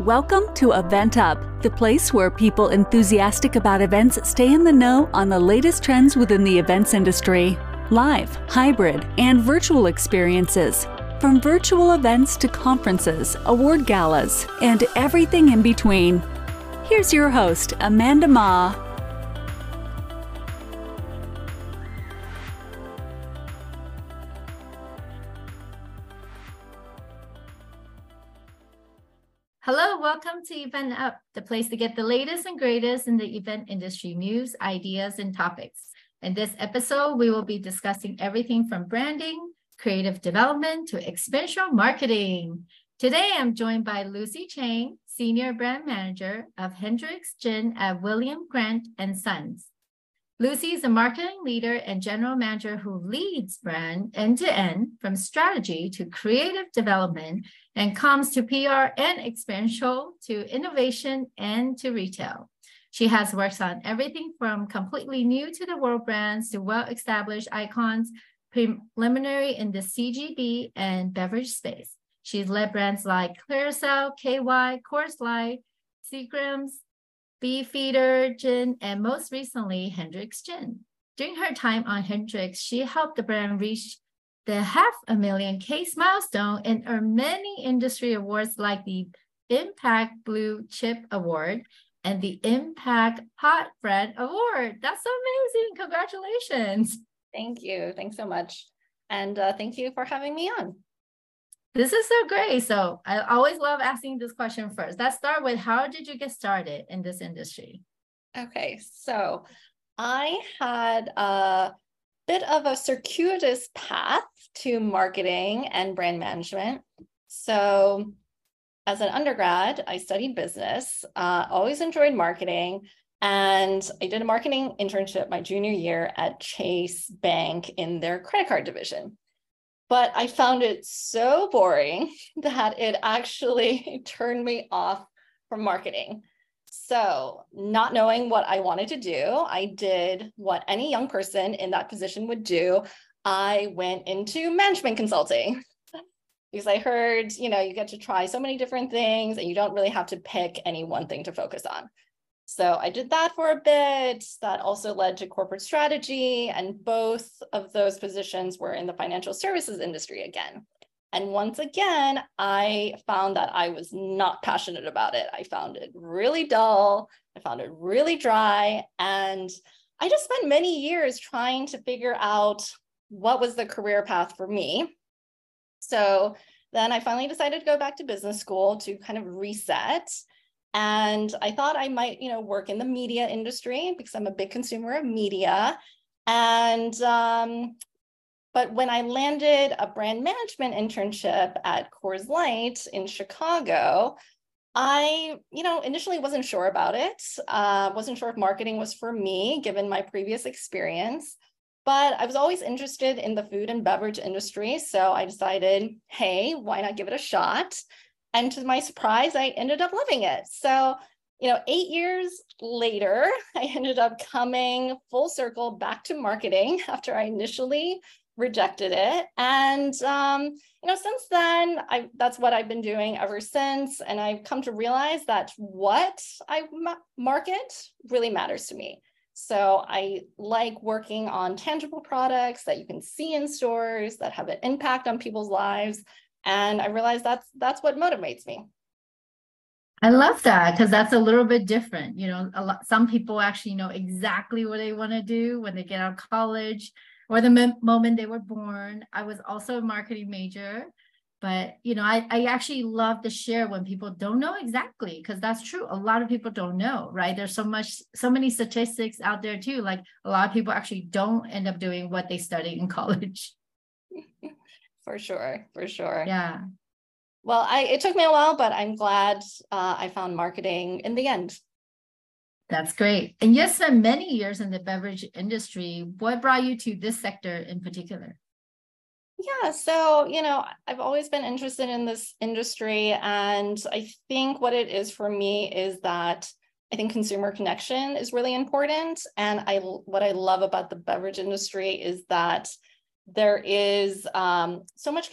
Welcome to EventUp, the place where people enthusiastic about events stay in the know on the latest trends within the events industry. Live, hybrid, and virtual experiences. From virtual events to conferences, award galas, and everything in between. Here's your host, Amanda Ma. Welcome to EventUp, the place to get the latest and greatest in the event industry news, ideas, and topics. In this episode, we will be discussing everything from branding, creative development to experiential marketing. Today, I'm joined by Lucy Cheng, Senior Brand Manager of Hendrick's Gin at William Grant and Sons. Lucy is a marketing leader and general manager who leads brand end to end from strategy to creative development and Comms to PR and experiential to innovation and to retail. She has worked on everything from completely new to the world brands to well established icons, preliminary in the CPG and beverage space. She's led brands like Clearasil, KY, Coors Light, Seagram's, Beefeater Gin, and most recently, Hendrick's Gin. During her time on Hendrick's, she helped the brand reach the half a million case milestone and earn many industry awards like the Impact Blue Chip Award and the Impact Hot Brand Award. That's amazing. Congratulations. Thank you. Thanks so much. And uh, thank you for having me on. This is so great. So I always love asking this question first. Let's start with how did you get started in this industry? Okay, so I had a bit of a circuitous path to marketing and brand management. So as an undergrad, I studied business, uh, always enjoyed marketing. And I did a marketing internship my junior year at Chase Bank in their credit card division but I found it so boring that it actually turned me off from marketing. So, not knowing what I wanted to do, I did what any young person in that position would do. I went into management consulting because I heard, you know, you get to try so many different things and you don't really have to pick any one thing to focus on. So I did that for a bit. That also led to corporate strategy. And both of those positions were in the financial services industry again. And once again, I found that I was not passionate about it. I found it really dull. I found it really dry. And I just spent many years trying to figure out what was the career path for me. So then I finally decided to go back to business school to kind of reset and I thought I might, you know, work in the media industry because I'm a big consumer of media. And um, but when I landed a brand management internship at Coors Light in Chicago, I, you know, initially wasn't sure about it. Uh, wasn't sure if marketing was for me, given my previous experience. But I was always interested in the food and beverage industry. So I decided, hey, why not give it a shot? And to my surprise, I ended up loving it. So, you know, eight years later, I ended up coming full circle back to marketing after I initially rejected it. And, um, you know, since then, I, that's what I've been doing ever since. And I've come to realize that what I market really matters to me. So I like working on tangible products that you can see in stores that have an impact on people's lives and i realized that's that's what motivates me. I love that because that's a little bit different you know lot some people actually know exactly what they want to do when they get out of college or the moment they were born. I was also a marketing major but you know I, I actually love to share when people don't know exactly because that's true a lot of people don't know right? There's so much so many statistics out there too like a lot of people actually don't end up doing what they studied in college for sure for sure. Yeah. Well i it took me a while but i'm glad uh, i found marketing in the end. That's great. And you spent many years in the beverage industry. What brought you to this sector in particular? Yeah so you know i've always been interested in this industry and i think what it is for me is that I think consumer connection is really important. And I what I love about the beverage industry is that there is um, so much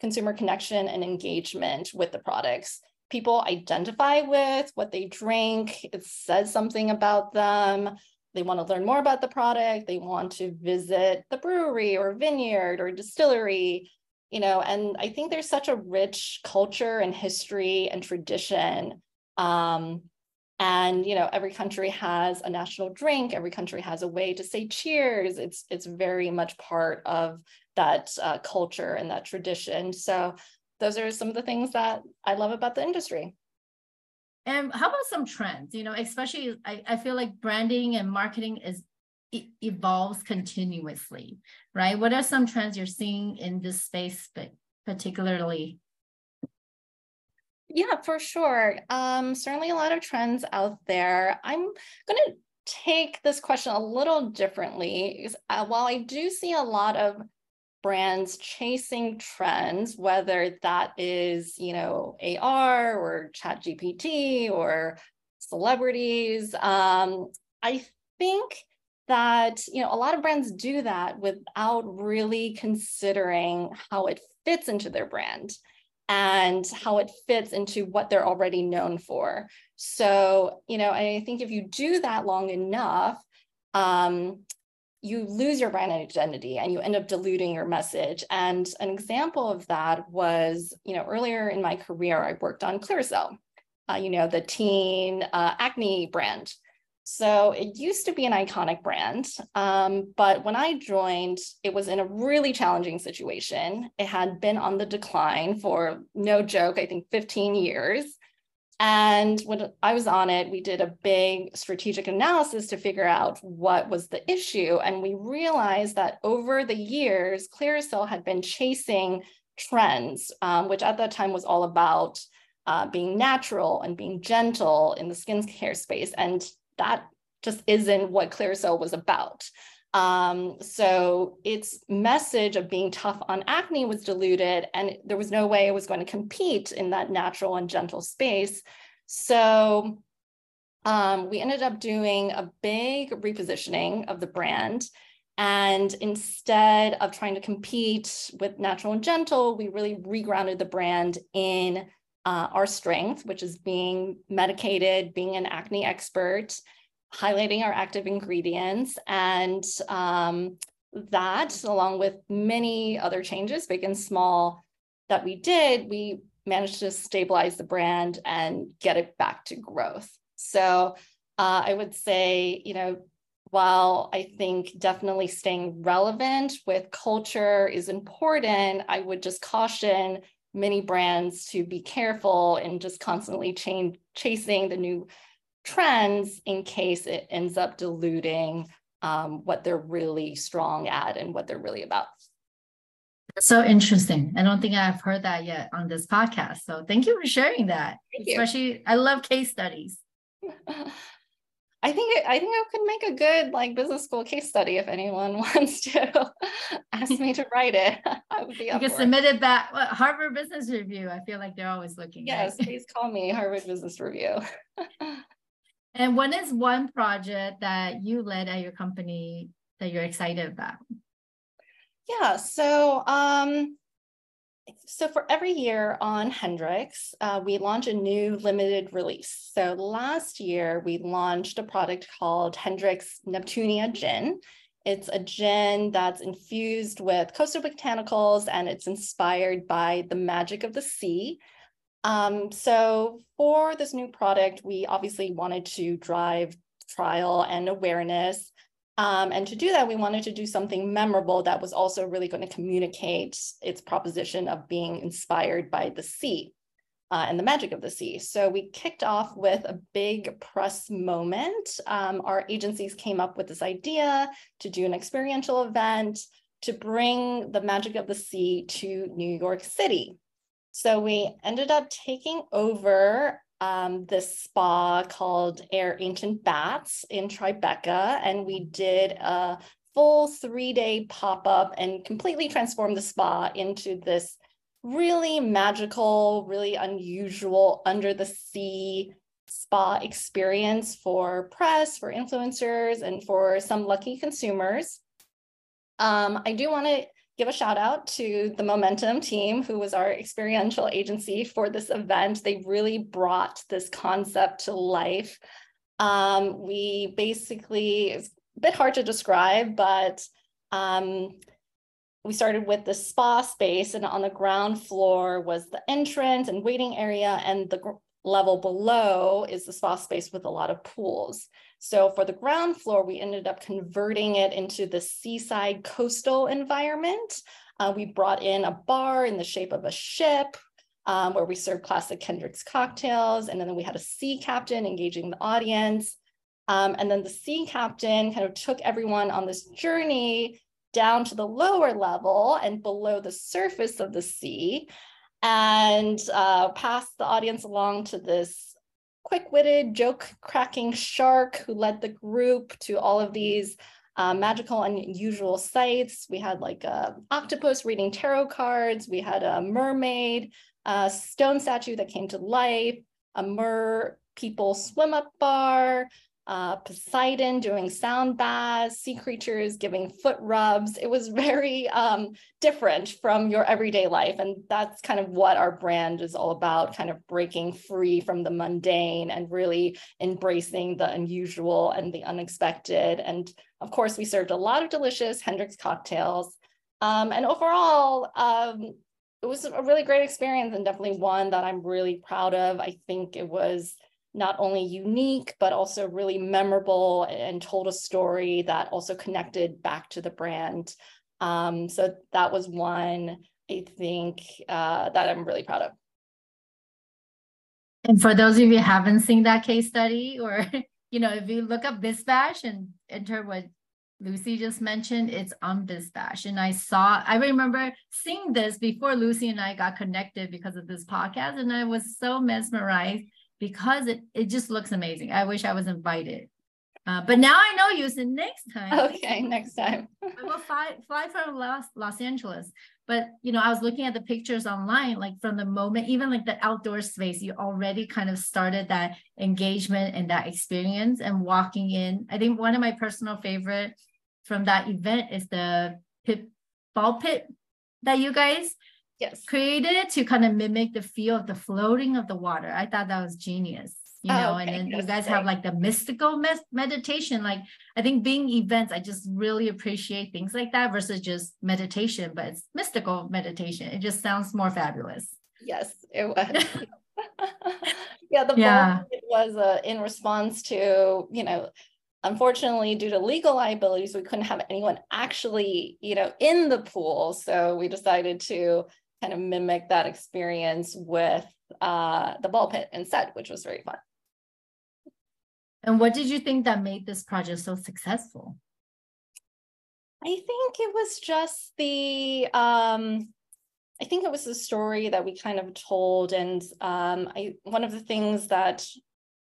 consumer connection and engagement with the products. people identify with what they drink. It says something about them. They want to learn more about the product. They want to visit the brewery or vineyard or distillery, you know, and I think there's such a rich culture and history and tradition. Um, and you know, every country has a national drink. Every country has a way to say cheers. It's it's very much part of that uh, culture and that tradition. So those are some of the things that I love about the industry. And how about some trends? You know, especially I, I feel like branding and marketing is it evolves continuously, right? What are some trends you're seeing in this space, but particularly? Yeah, for sure. Um, certainly a lot of trends out there. I'm going to take this question a little differently. Uh, while I do see a lot of brands chasing trends, whether that is, you know, AR or ChatGPT or celebrities. Um, I think that, you know, a lot of brands do that without really considering how it fits into their brand and how it fits into what they're already known for. So, you know, I think if you do that long enough, um, you lose your brand identity and you end up diluting your message. And an example of that was, you know, earlier in my career, I worked on Clearasil, uh, you know, the teen uh, acne brand. So it used to be an iconic brand, um, but when I joined, it was in a really challenging situation. It had been on the decline for no joke, I think 15 years. And when I was on it, we did a big strategic analysis to figure out what was the issue. And we realized that over the years, Clearasil had been chasing trends, um, which at that time was all about uh, being natural and being gentle in the skincare space. And that just isn't what Clearasil was about. Um, so its message of being tough on acne was diluted, and there was no way it was going to compete in that natural and gentle space. So um, we ended up doing a big repositioning of the brand. And instead of trying to compete with natural and gentle, we really regrounded the brand in uh, our strength, which is being medicated, being an acne expert, highlighting our active ingredients and um, that along with many other changes big and small that we did we managed to stabilize the brand and get it back to growth. So uh, i would say you know while i think definitely staying relevant with culture is important i would just caution many brands to be careful and just constantly change, chasing the new trends in case it ends up diluting um, what they're really strong at and what they're really about. So interesting. I don't think I've heard that yet on this podcast. So thank you for sharing that. Thank Especially, you. I love case studies. I think it, I think I could make a good like business school case study if anyone wants to ask me to write it. I would be. You can submit it back. Well, Harvard Business Review. I feel like they're always looking. Yes, please call me Harvard Business Review. And what is one project that you led at your company that you're excited about? Yeah, so um, so for every year on Hendrick's, uh, we launch a new limited release. So last year we launched a product called Hendrick's Neptunia Gin. It's a gin that's infused with coastal botanicals and it's inspired by the magic of the sea. Um, so for this new product, we obviously wanted to drive trial and awareness. Um, and to do that, we wanted to do something memorable that was also really going to communicate its proposition of being inspired by the sea uh, and the magic of the sea. So we kicked off with a big press moment. Um, our agencies came up with this idea to do an experiential event to bring the magic of the sea to New York City. So we ended up taking over um, this spa called AIRE Ancient Baths in Tribeca, and we did a full three day pop up and completely transformed the spa into this really magical, really unusual under the sea spa experience for press, for influencers, and for some lucky consumers. Um, I do want to give a shout out to the Momentum team, who was our experiential agency for this event. They really brought this concept to life. Um, we basically, it's a bit hard to describe, but um, we started with the spa space, and on the ground floor was the entrance and waiting area, and the level below is the spa space with a lot of pools. So for the ground floor, we ended up converting it into the seaside coastal environment. Uh, we brought in a bar in the shape of a ship um, where we served classic Hendrick's cocktails. And then we had a sea captain engaging the audience. Um, and then the sea captain kind of took everyone on this journey down to the lower level and below the surface of the sea and uh, passed the audience along to this quick-witted, joke-cracking shark who led the group to all of these uh, magical unusual sights. We had like a octopus reading tarot cards. We had a mermaid, a stone statue that came to life, a mer people swim up bar, uh, Poseidon doing sound baths, sea creatures giving foot rubs. It was very um, different from your everyday life. And that's kind of what our brand is all about, kind of breaking free from the mundane and really embracing the unusual and the unexpected. And of course, we served a lot of delicious Hendrick's cocktails. Um, and overall, um, it was a really great experience and definitely one that I'm really proud of. I think it was not only unique, but also really memorable and told a story that also connected back to the brand. Um, so that was one I think uh, that I'm really proud of. And for those of you who haven't seen that case study, or you know, if you look up BizBash and enter what Lucy just mentioned, it's on BizBash. And I saw, I remember seeing this before Lucy and I got connected because of this podcast, and I was so mesmerized because it, it just looks amazing. I wish I was invited. Uh, but now I know you, so next time. Okay, next time. I will fly, fly from Los, Los Angeles. But, you know, I was looking at the pictures online, like from the moment, even like the outdoor space, you already kind of started that engagement and that experience and walking in. I think one of my personal favorite from that event is the pit, ball pit that you guys yes. created to kind of mimic the feel of the floating of the water. I thought that was genius you know oh, okay. and then you guys have like the mystical mes- meditation like i think being events i just really appreciate things like that versus just meditation but it's mystical meditation. It just sounds more fabulous. Yes it was yeah the yeah. was uh, in response to you know unfortunately due to legal liabilities we couldn't have anyone actually you know in the pool so we decided to kind of mimic that experience with uh, the ball pit instead, which was very fun. And what did you think that made this project so successful? I think it was just the, um, I think it was the story that we kind of told. And um, I, one of the things that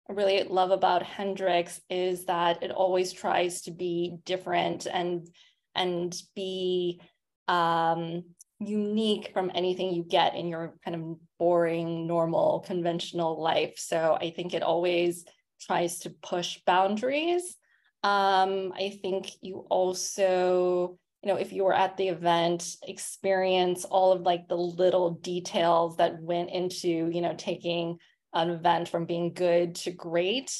I really love about Hendrick's is that it always tries to be different and and be um, unique from anything you get in your kind of boring, normal, conventional life. So I think it always tries to push boundaries. Um, I think you also, you know, if you were at the event, experience all of like the little details that went into, you know, taking an event from being good to great.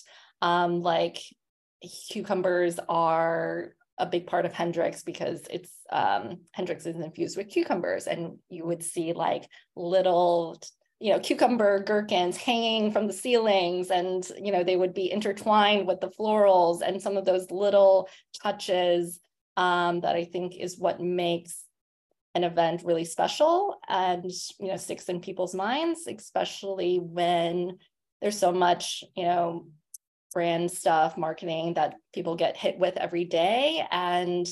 Um, like cucumbers are a big part of Hendrick's because it's um, Hendrick's is infused with cucumbers, and you would see like little, you know, cucumber gherkins hanging from the ceilings, and you know they would be intertwined with the florals, and some of those little touches um, that I think is what makes an event really special and you know sticks in people's minds, especially when there's so much you know brand stuff, marketing that people get hit with every day. And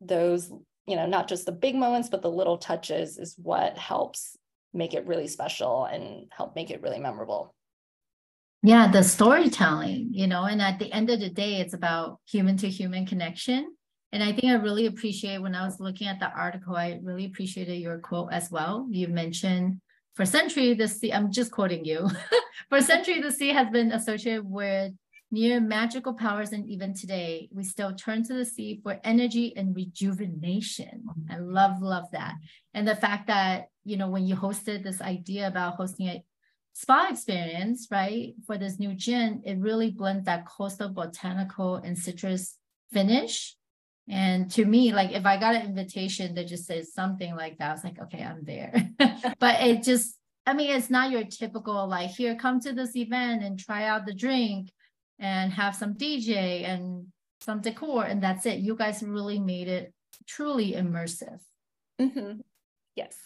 those, you know, not just the big moments, but the little touches is what helps make it really special and help make it really memorable. Yeah, the storytelling, you know, and at the end of the day, it's about human to human connection. And I think I really appreciate when I was looking at the article, I really appreciated your quote as well. You mentioned for century, the sea, I'm just quoting you. for century, the sea has been associated with near magical powers, and even today, we still turn to the sea for energy and rejuvenation. I love, love that. And the fact that, you know, when you hosted this idea about hosting a spa experience, right, for this new gin, it really blends that coastal botanical and citrus finish. And to me, like if I got an invitation that just says something like that, I was like, okay, I'm there. but it just, I mean, it's not your typical like, here, come to this event and try out the drink and have some DJ and some decor, and that's it. You guys really made it truly immersive. Mm-hmm. Yes.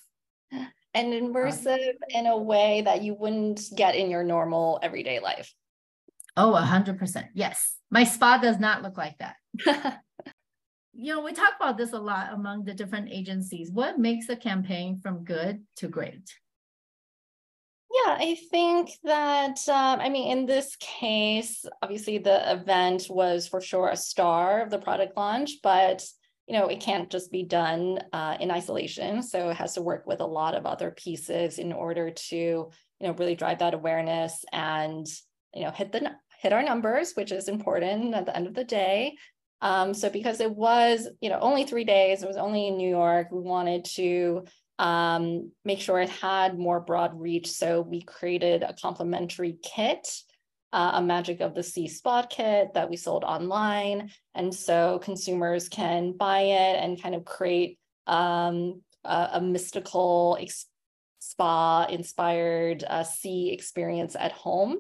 And immersive in a way that you wouldn't get in your normal everyday life. Oh, a hundred percent. Yes. My spa does not look like that. you know, we talk about this a lot among the different agencies. What makes a campaign from good to great? Yeah, I think that, um, I mean, in this case, obviously the event was for sure a star of the product launch, but you know, it can't just be done uh, in isolation. So it has to work with a lot of other pieces in order to, you know, really drive that awareness and, you know, hit the hit our numbers, which is important at the end of the day. Um, so because it was, you know, only three days, it was only in New York, we wanted to um, make sure it had more broad reach. So we created a complimentary kit, uh, a Magic of the Sea spot kit that we sold online. And so consumers can buy it and kind of create um, a, a, mystical spa inspired uh, sea experience at home.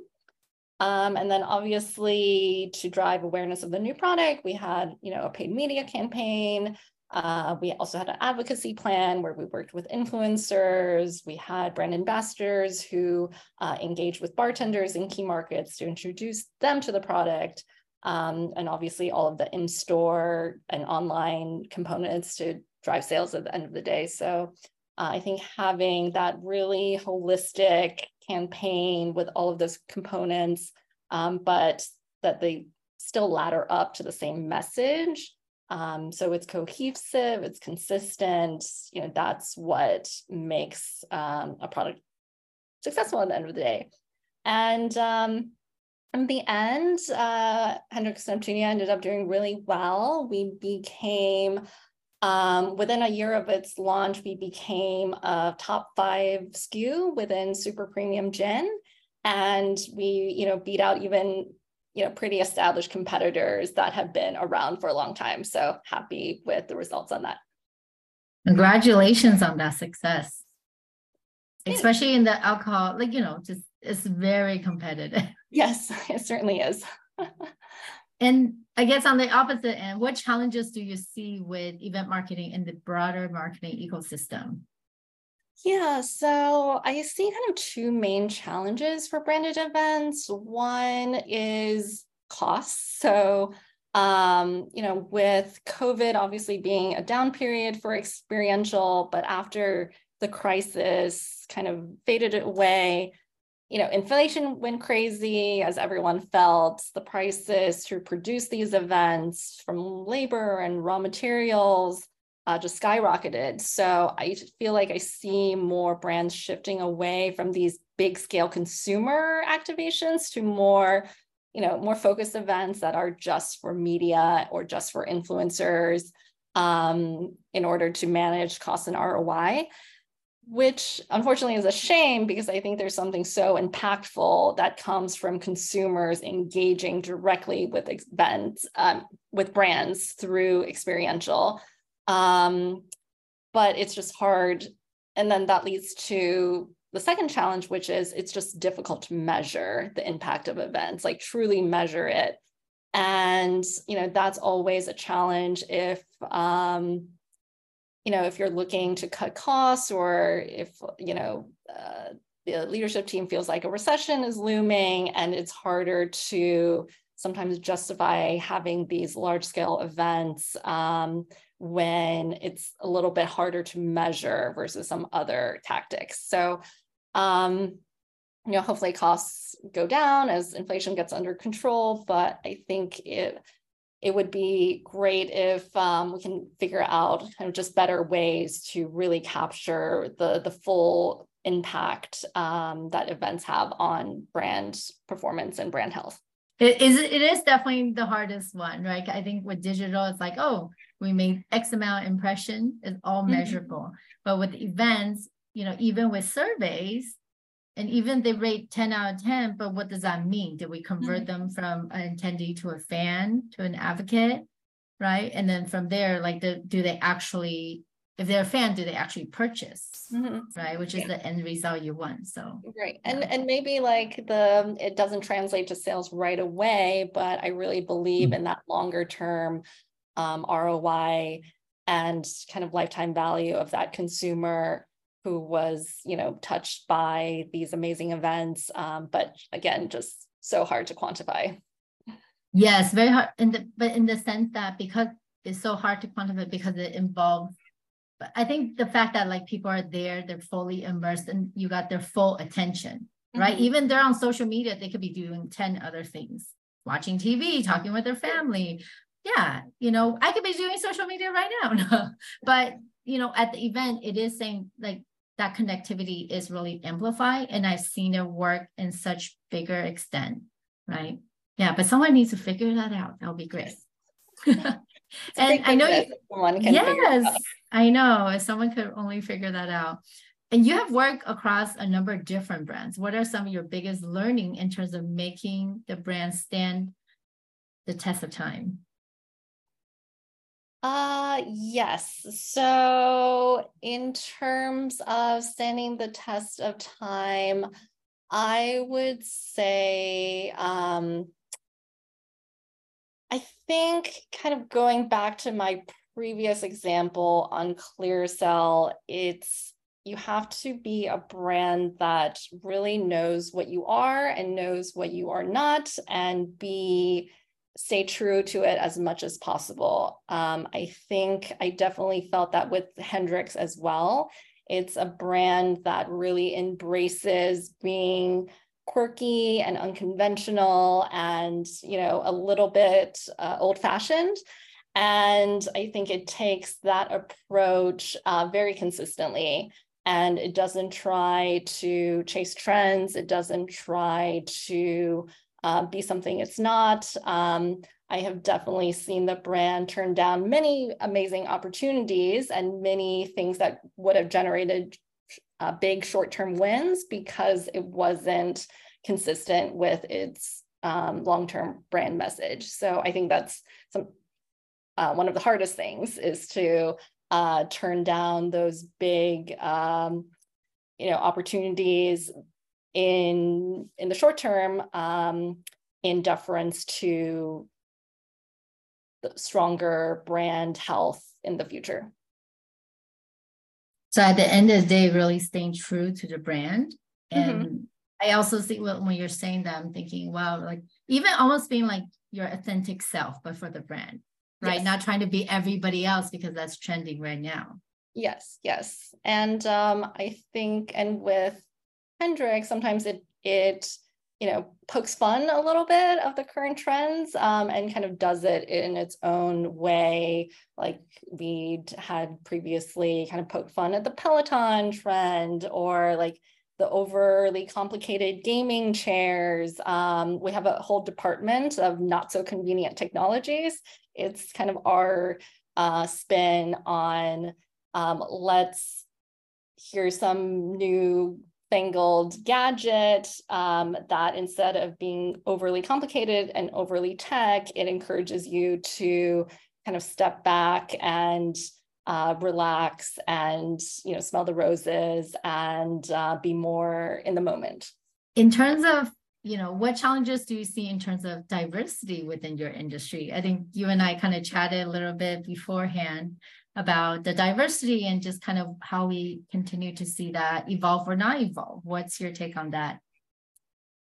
Um, and then obviously to drive awareness of the new product, we had, you know, a paid media campaign, uh, we also had an advocacy plan where we worked with influencers. We had brand ambassadors who uh, engaged with bartenders in key markets to introduce them to the product. Um, and obviously all of the in-store and online components to drive sales at the end of the day. So uh, I think having that really holistic campaign with all of those components, um, but that they still ladder up to the same message um, so it's cohesive, it's consistent, you know, that's what makes um, a product successful at the end of the day. And um, in the end, uh, Neptunia ended up doing really well. We became, um, within a year of its launch, we became a top five SKU within super premium gin. And we, you know, beat out even you know, pretty established competitors that have been around for a long time. So happy with the results on that. Congratulations on that success. Thanks. Especially in the alcohol, like, you know, just it's very competitive. Yes, it certainly is. and I guess on the opposite end, what challenges do you see with event marketing in the broader marketing ecosystem? Yeah, so I see kind of two main challenges for branded events. One is costs. So, um, you know, with COVID obviously being a down period for experiential, but after the crisis kind of faded away, you know, inflation went crazy as everyone felt. The prices to produce these events from labor and raw materials uh, just skyrocketed. So I feel like I see more brands shifting away from these big scale consumer activations to more, you know, more focused events that are just for media or just for influencers um, in order to manage costs and ROI. Which unfortunately is a shame because I think there's something so impactful that comes from consumers engaging directly with events, um, with brands through experiential um, but it's just hard. And then that leads to the second challenge, which is it's just difficult to measure the impact of events, like truly measure it. And, you know, that's always a challenge if, um, you know, if you're looking to cut costs or if, you know, uh, the leadership team feels like a recession is looming and it's harder to sometimes justify having these large scale events um, when it's a little bit harder to measure versus some other tactics. So, um, you know, hopefully costs go down as inflation gets under control, but I think it it would be great if um, we can figure out kind of just better ways to really capture the the full impact um, that events have on brand performance and brand health. it is it is definitely the hardest one, right? I think with digital, it's like, oh, we made X amount impression, it's all mm-hmm. measurable. But with events, you know, even with surveys, and even they rate 10 out of 10, but what does that mean? Did we convert mm-hmm. them from an attendee to a fan, to an advocate? Right. And then from there, like the, do they actually if they're a fan, do they actually purchase? Mm-hmm. Right, which is yeah. the end result you want. So right, and yeah. and maybe like the it doesn't translate to sales right away, but I really believe mm-hmm. in that longer term um, ROI and kind of lifetime value of that consumer who was you know touched by these amazing events, um, but again, just so hard to quantify. Yes, very hard. In the but in the sense that because it's so hard to quantify because it involves but I think the fact that like people are there, they're fully immersed and you got their full attention, mm-hmm. right? Even they're on social media, they could be doing 10 other things, watching TV, talking with their family. Yeah, you know, I could be doing social media right now. but, you know, at the event, it is saying like that connectivity is really amplified. And I've seen it work in such bigger extent, right? Yeah, but someone needs to figure that out. That would be great. and I know you, yes, I know if someone could only figure that out. And you have worked across a number of different brands. What are some of your biggest learning in terms of making the brand stand the test of time? Uh yes. So in terms of standing the test of time, I would say um I think kind of going back to my previous example on Clearasil, it's you have to be a brand that really knows what you are and knows what you are not and be stay true to it as much as possible. Um, I think I definitely felt that with Hendrick's as well. It's a brand that really embraces being quirky and unconventional and you know a little bit uh, old fashioned and I think it takes that approach uh, very consistently. And it doesn't try to chase trends, it doesn't try to uh, be something it's not. Um, I have definitely seen the brand turn down many amazing opportunities and many things that would have generated uh, big short term wins because it wasn't consistent with its um, long term brand message. So I think that's some uh, one of the hardest things is to uh, turn down those big um, you know opportunities in in the short term um, in deference to stronger brand health in the future so at the end of the day really staying true to the brand and mm-hmm. i also see when you're saying that i'm thinking wow like even almost being like your authentic self but for the brand right? Yes. Not trying to be everybody else because that's trending right now. Yes, yes. And um, I think, and with Hendrick's, sometimes it, it, you know, pokes fun a little bit of the current trends um, and kind of does it in its own way. Like we had previously kind of poked fun at the Peloton trend or like the overly complicated gaming chairs. Um, we have a whole department of not so convenient technologies. It's kind of our uh, spin on um, let's here's some new gadget um, that instead of being overly complicated and overly tech, it encourages you to kind of step back and uh, relax and you know smell the roses and uh, be more in the moment. In terms of you know what challenges do you see in terms of diversity within your industry? I think you and i kind of chatted a little bit beforehand about the diversity and just kind of how we continue to see that evolve or not evolve what's your take on that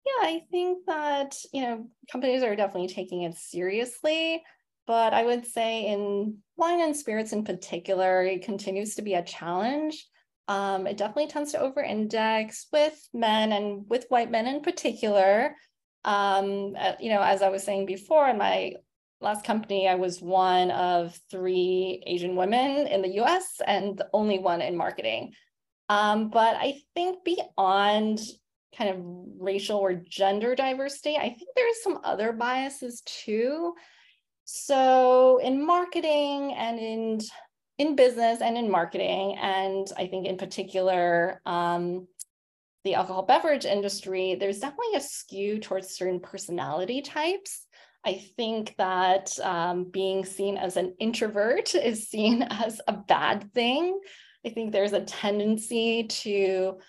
yeah i think that you know companies are definitely taking it seriously but I would say in wine and spirits in particular, it continues to be a challenge. Um, it definitely tends to over index with men and with white men in particular. Um, uh, you know, as I was saying before, in my last company, I was one of three Asian women in the US and the only one in marketing. Um, but I think beyond kind of racial or gender diversity. I think there's some other biases too. So in marketing and in in business and in marketing, and I think in particular, um, the alcohol beverage industry, there's definitely a skew towards certain personality types. I think that um, being seen as an introvert is seen as a bad thing. I think there's a tendency to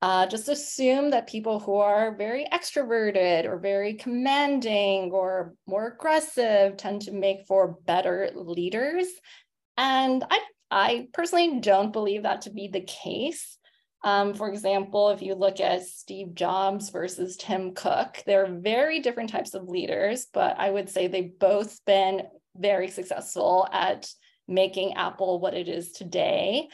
uh, just assume that people who are very extroverted or very commanding or more aggressive tend to make for better leaders. And I, I personally don't believe that to be the case. Um, for example, if you look at Steve Jobs versus Tim Cook, they're very different types of leaders, but I would say they've both been very successful at making Apple what it is today.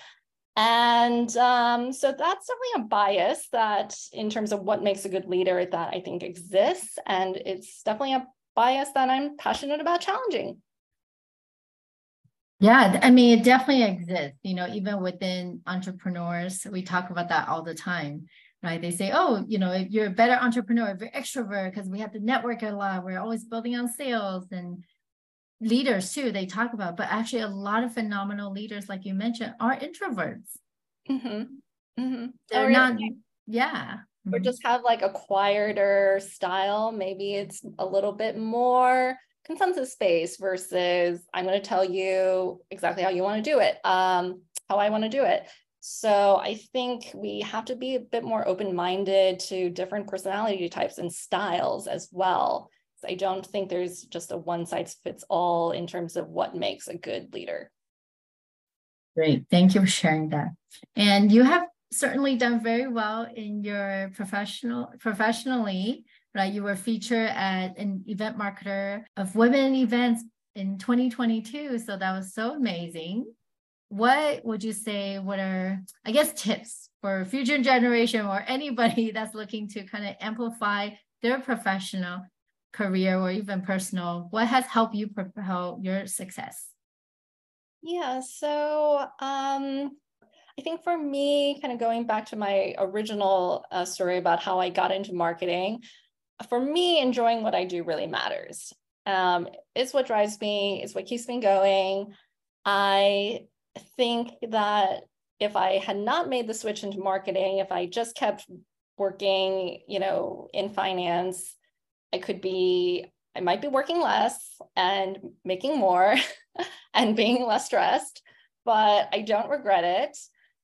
And um, so that's definitely a bias that, in terms of what makes a good leader, that I think exists. And it's definitely a bias that I'm passionate about challenging. Yeah, I mean, it definitely exists. You know, even within entrepreneurs, we talk about that all the time, right? They say, oh, you know, if you're a better entrepreneur, if you're extrovert, because we have to network a lot, we're always building on sales and leaders too, they talk about, but actually a lot of phenomenal leaders, like you mentioned, are introverts. Mm-hmm. Mm-hmm. They're or not, yeah. Or mm-hmm. just have like a quieter style. Maybe it's a little bit more consensus space versus I'm going to tell you exactly how you want to do it, um, how I want to do it. So I think we have to be a bit more open minded to different personality types and styles as well. I don't think there's just a one size fits all in terms of what makes a good leader. Great. Thank you for sharing that. And you have certainly done very well in your professional professionally right? You were featured at an event marketer of women events in 2022. So that was so amazing. What would you say, what are, I guess, tips for future generation or anybody that's looking to kind of amplify their professional career or even personal? What has helped you propel your success? Yeah, so um, I think for me, kind of going back to my original uh, story about how I got into marketing, for me, enjoying what I do really matters. Um, it's what drives me, it's what keeps me going. I think that if I had not made the switch into marketing, if I just kept working, you know, in finance, I could be, I might be working less and making more and being less stressed, but I don't regret it.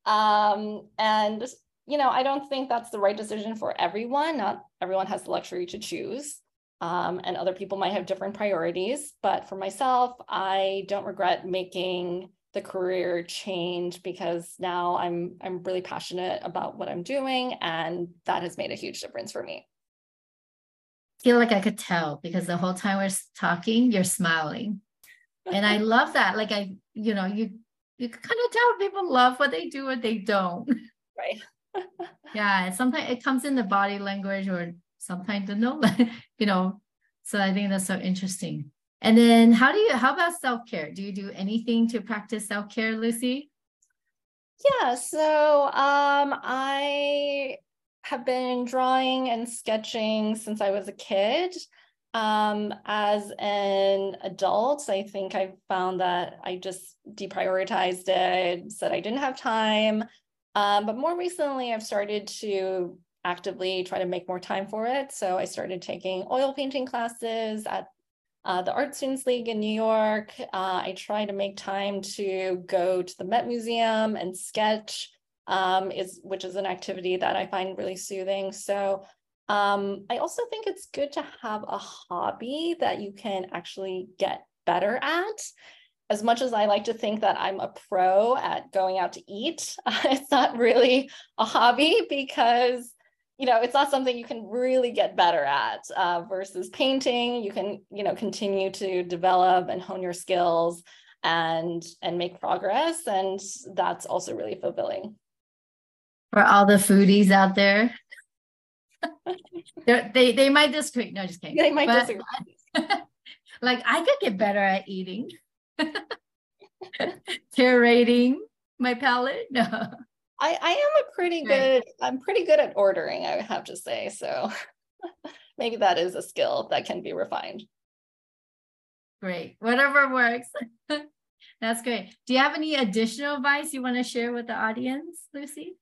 Um, and you know, I don't think that's the right decision for everyone. Not everyone has the luxury to choose. Um, and other people might have different priorities. But for myself, I don't regret making the career change because now I'm I'm really passionate about what I'm doing, and that has made a huge difference for me. I feel like I could tell because the whole time we're talking, you're smiling, and I love that. Like I, you know, you you kind of tell people love what they do or they don't. Right yeah, sometimes it comes in the body language or sometimes the no, you know. So I think that's so interesting. And then how do you how about self-care? Do you do anything to practice self-care, Lucy? Yeah, so um I have been drawing and sketching since I was a kid. Um, as an adult, I think I found that I just deprioritized it, said I didn't have time. Um, but more recently, I've started to actively try to make more time for it. So I started taking oil painting classes at uh, the Art Students League in New York. Uh, I try to make time to go to the Met Museum and sketch, um, is which is an activity that I find really soothing. So um, I also think it's good to have a hobby that you can actually get better at as much as I like to think that I'm a pro at going out to eat, it's not really a hobby because you know it's not something you can really get better at uh, versus painting. You can you know continue to develop and hone your skills and and make progress, and that's also really fulfilling. For all the foodies out there, they they might disagree. No, just kidding. They might but, disagree. like I could get better at eating. curating my palette? No. I, I am a pretty good, I'm pretty good at ordering, I have to say. So maybe that is a skill that can be refined. Great. Whatever works. That's great. Do you have any additional advice you want to share with the audience, Lucy?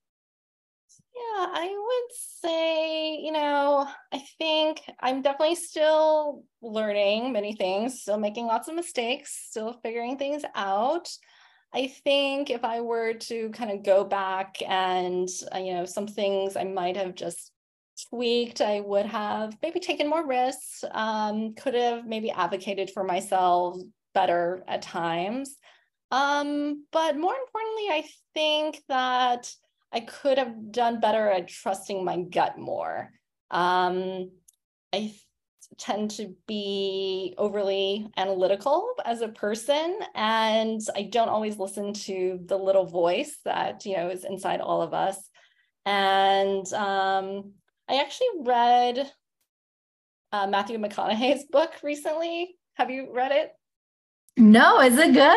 Yeah, I would say, you know, I think I'm definitely still learning many things, still making lots of mistakes, still figuring things out. I think if I were to kind of go back and, uh, you know, some things I might have just tweaked, I would have maybe taken more risks, um, could have maybe advocated for myself better at times. Um, but more importantly, I think that I could have done better at trusting my gut more. Um, I tend to be overly analytical as a person and i don't always listen to the little voice that you know is inside all of us. And um, i actually read uh, matthew mcconaughey's book recently. Have you read it? No is it good?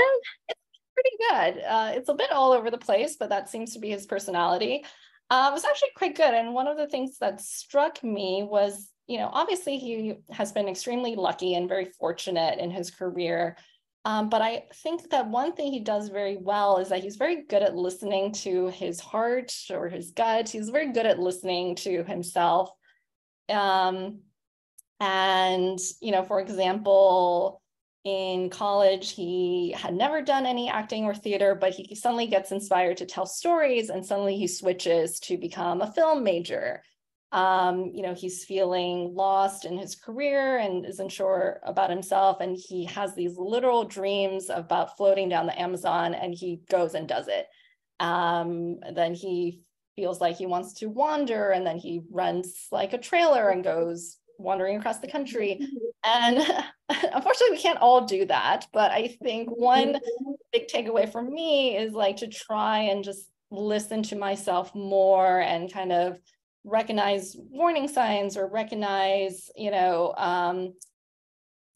It's pretty good uh, it's a bit all over the place but that seems to be his personality uh, it was actually quite good and one of the things that struck me was you know, obviously he has been extremely lucky and very fortunate in his career. Um, but I think that one thing he does very well is that he's very good at listening to his heart or his gut. He's very good at listening to himself. Um, and, you know, for example, in college, he had never done any acting or theater, but he suddenly gets inspired to tell stories and suddenly he switches to become a film major um, you know, he's feeling lost in his career and isn't sure about himself. And he has these literal dreams about floating down the Amazon and he goes and does it. Um, then he feels like he wants to wander and then he rents like a trailer and goes wandering across the country. And unfortunately, we can't all do that. But I think one big takeaway for me is like to try and just listen to myself more and kind of recognize warning signs or recognize, you know, um,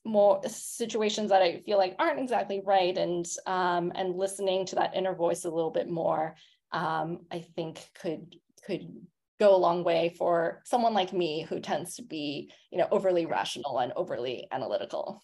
more situations that I feel like aren't exactly right, and um, and listening to that inner voice a little bit more, um, I think could could go a long way for someone like me who tends to be, you know, overly rational and overly analytical.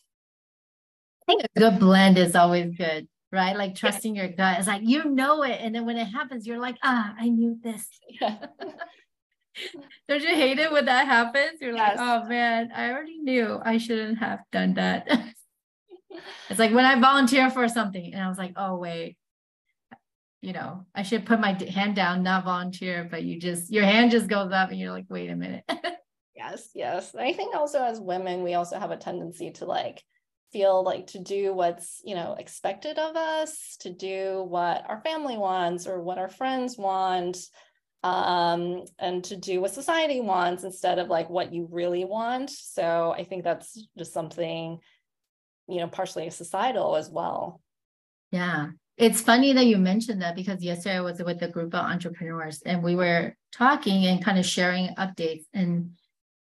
I think a good blend is always good, right? Like trusting your gut. It's like you know it, and then when it happens, you're like, ah, I knew this. Yeah. Don't you hate it when that happens? You're yes. like, oh man, I already knew I shouldn't have done that. it's like when I volunteer for something and I was like, oh wait, you know, I should put my hand down, not volunteer, but you just your hand just goes up and you're like, wait a minute. yes, yes. I think also as women, we also have a tendency to like feel like to do what's you know expected of us to do what our family wants or what our friends want um, and to do what society wants instead of like what you really want. So I think that's just something, you know, partially societal as well. Yeah. It's funny that you mentioned that because yesterday I was with a group of entrepreneurs and we were talking and kind of sharing updates. And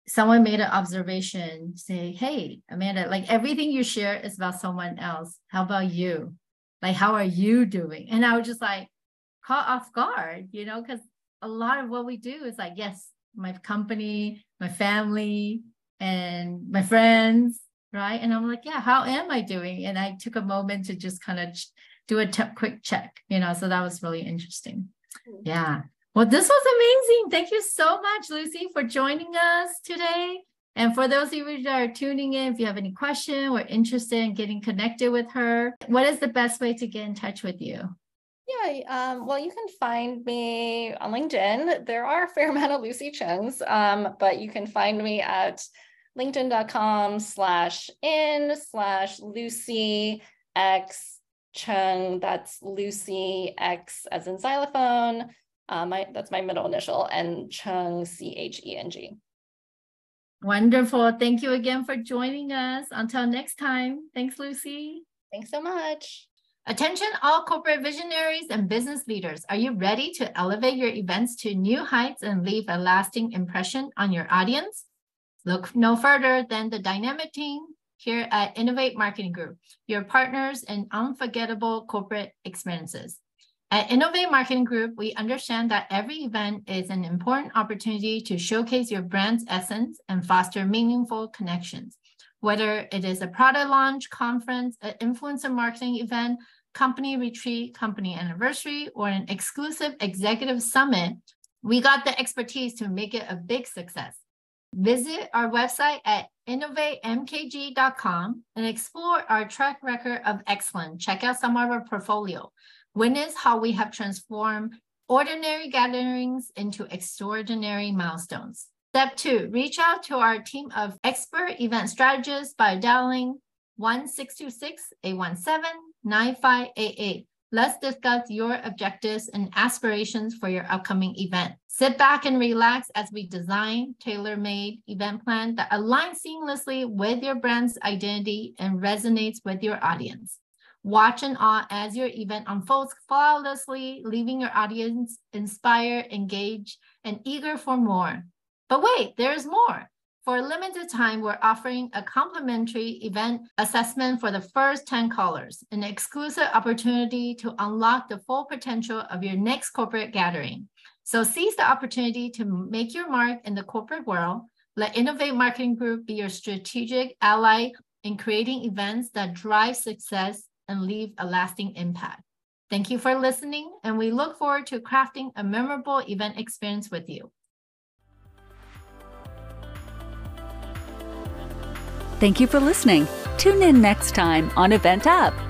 someone made an observation say, Hey, Amanda, like everything you share is about someone else. How about you? Like, how are you doing? And I was just like, caught off guard, you know, because a lot of what we do is like, yes, my company, my family, and my friends, right? And I'm like, yeah, how am I doing? And I took a moment to just kind of do a quick check, you know, so that was really interesting. Mm-hmm. Yeah. Well, this was amazing. Thank you so much, Lucy, for joining us today. And for those of you that are tuning in, if you have any question or interested in getting connected with her, what is the best way to get in touch with you? Yeah, um, well, you can find me on LinkedIn. There are a fair amount of Lucy Chengs, um, but you can find me at linkedin.com slash in slash Lucy X Cheng. That's Lucy X as in xylophone. Uh, my, that's my middle initial, and Cheng, C H E N G. Wonderful. Thank you again for joining us. Until next time. Thanks, Lucy. Thanks so much. Attention all corporate visionaries and business leaders. Are you ready to elevate your events to new heights and leave a lasting impression on your audience? Look no further than the dynamic team here at Innovate Marketing Group, your partners in unforgettable corporate experiences. At Innovate Marketing Group, we understand that every event is an important opportunity to showcase your brand's essence and foster meaningful connections. Whether it is a product launch, conference, an influencer marketing event, company retreat, company anniversary, or an exclusive executive summit, we got the expertise to make it a big success. Visit our website at innovatemkg.com and explore our track record of excellence. Check out some of our portfolio. Witness how we have transformed ordinary gatherings into extraordinary milestones. Step two, reach out to our team of expert event strategists by dialing 1-626-817-9588 Let's discuss your objectives and aspirations for your upcoming event. Sit back and relax as we design tailor-made event plan that aligns seamlessly with your brand's identity and resonates with your audience. Watch and awe as your event unfolds flawlessly, leaving your audience inspired, engaged, and eager for more. But wait, there's more. For a limited time, we're offering a complimentary event assessment for the first 10 callers, an exclusive opportunity to unlock the full potential of your next corporate gathering. So seize the opportunity to make your mark in the corporate world. Let Innovate Marketing Group be your strategic ally in creating events that drive success and leave a lasting impact. Thank you for listening, and we look forward to crafting a memorable event experience with you. Thank you for listening. Tune in next time on EventUp.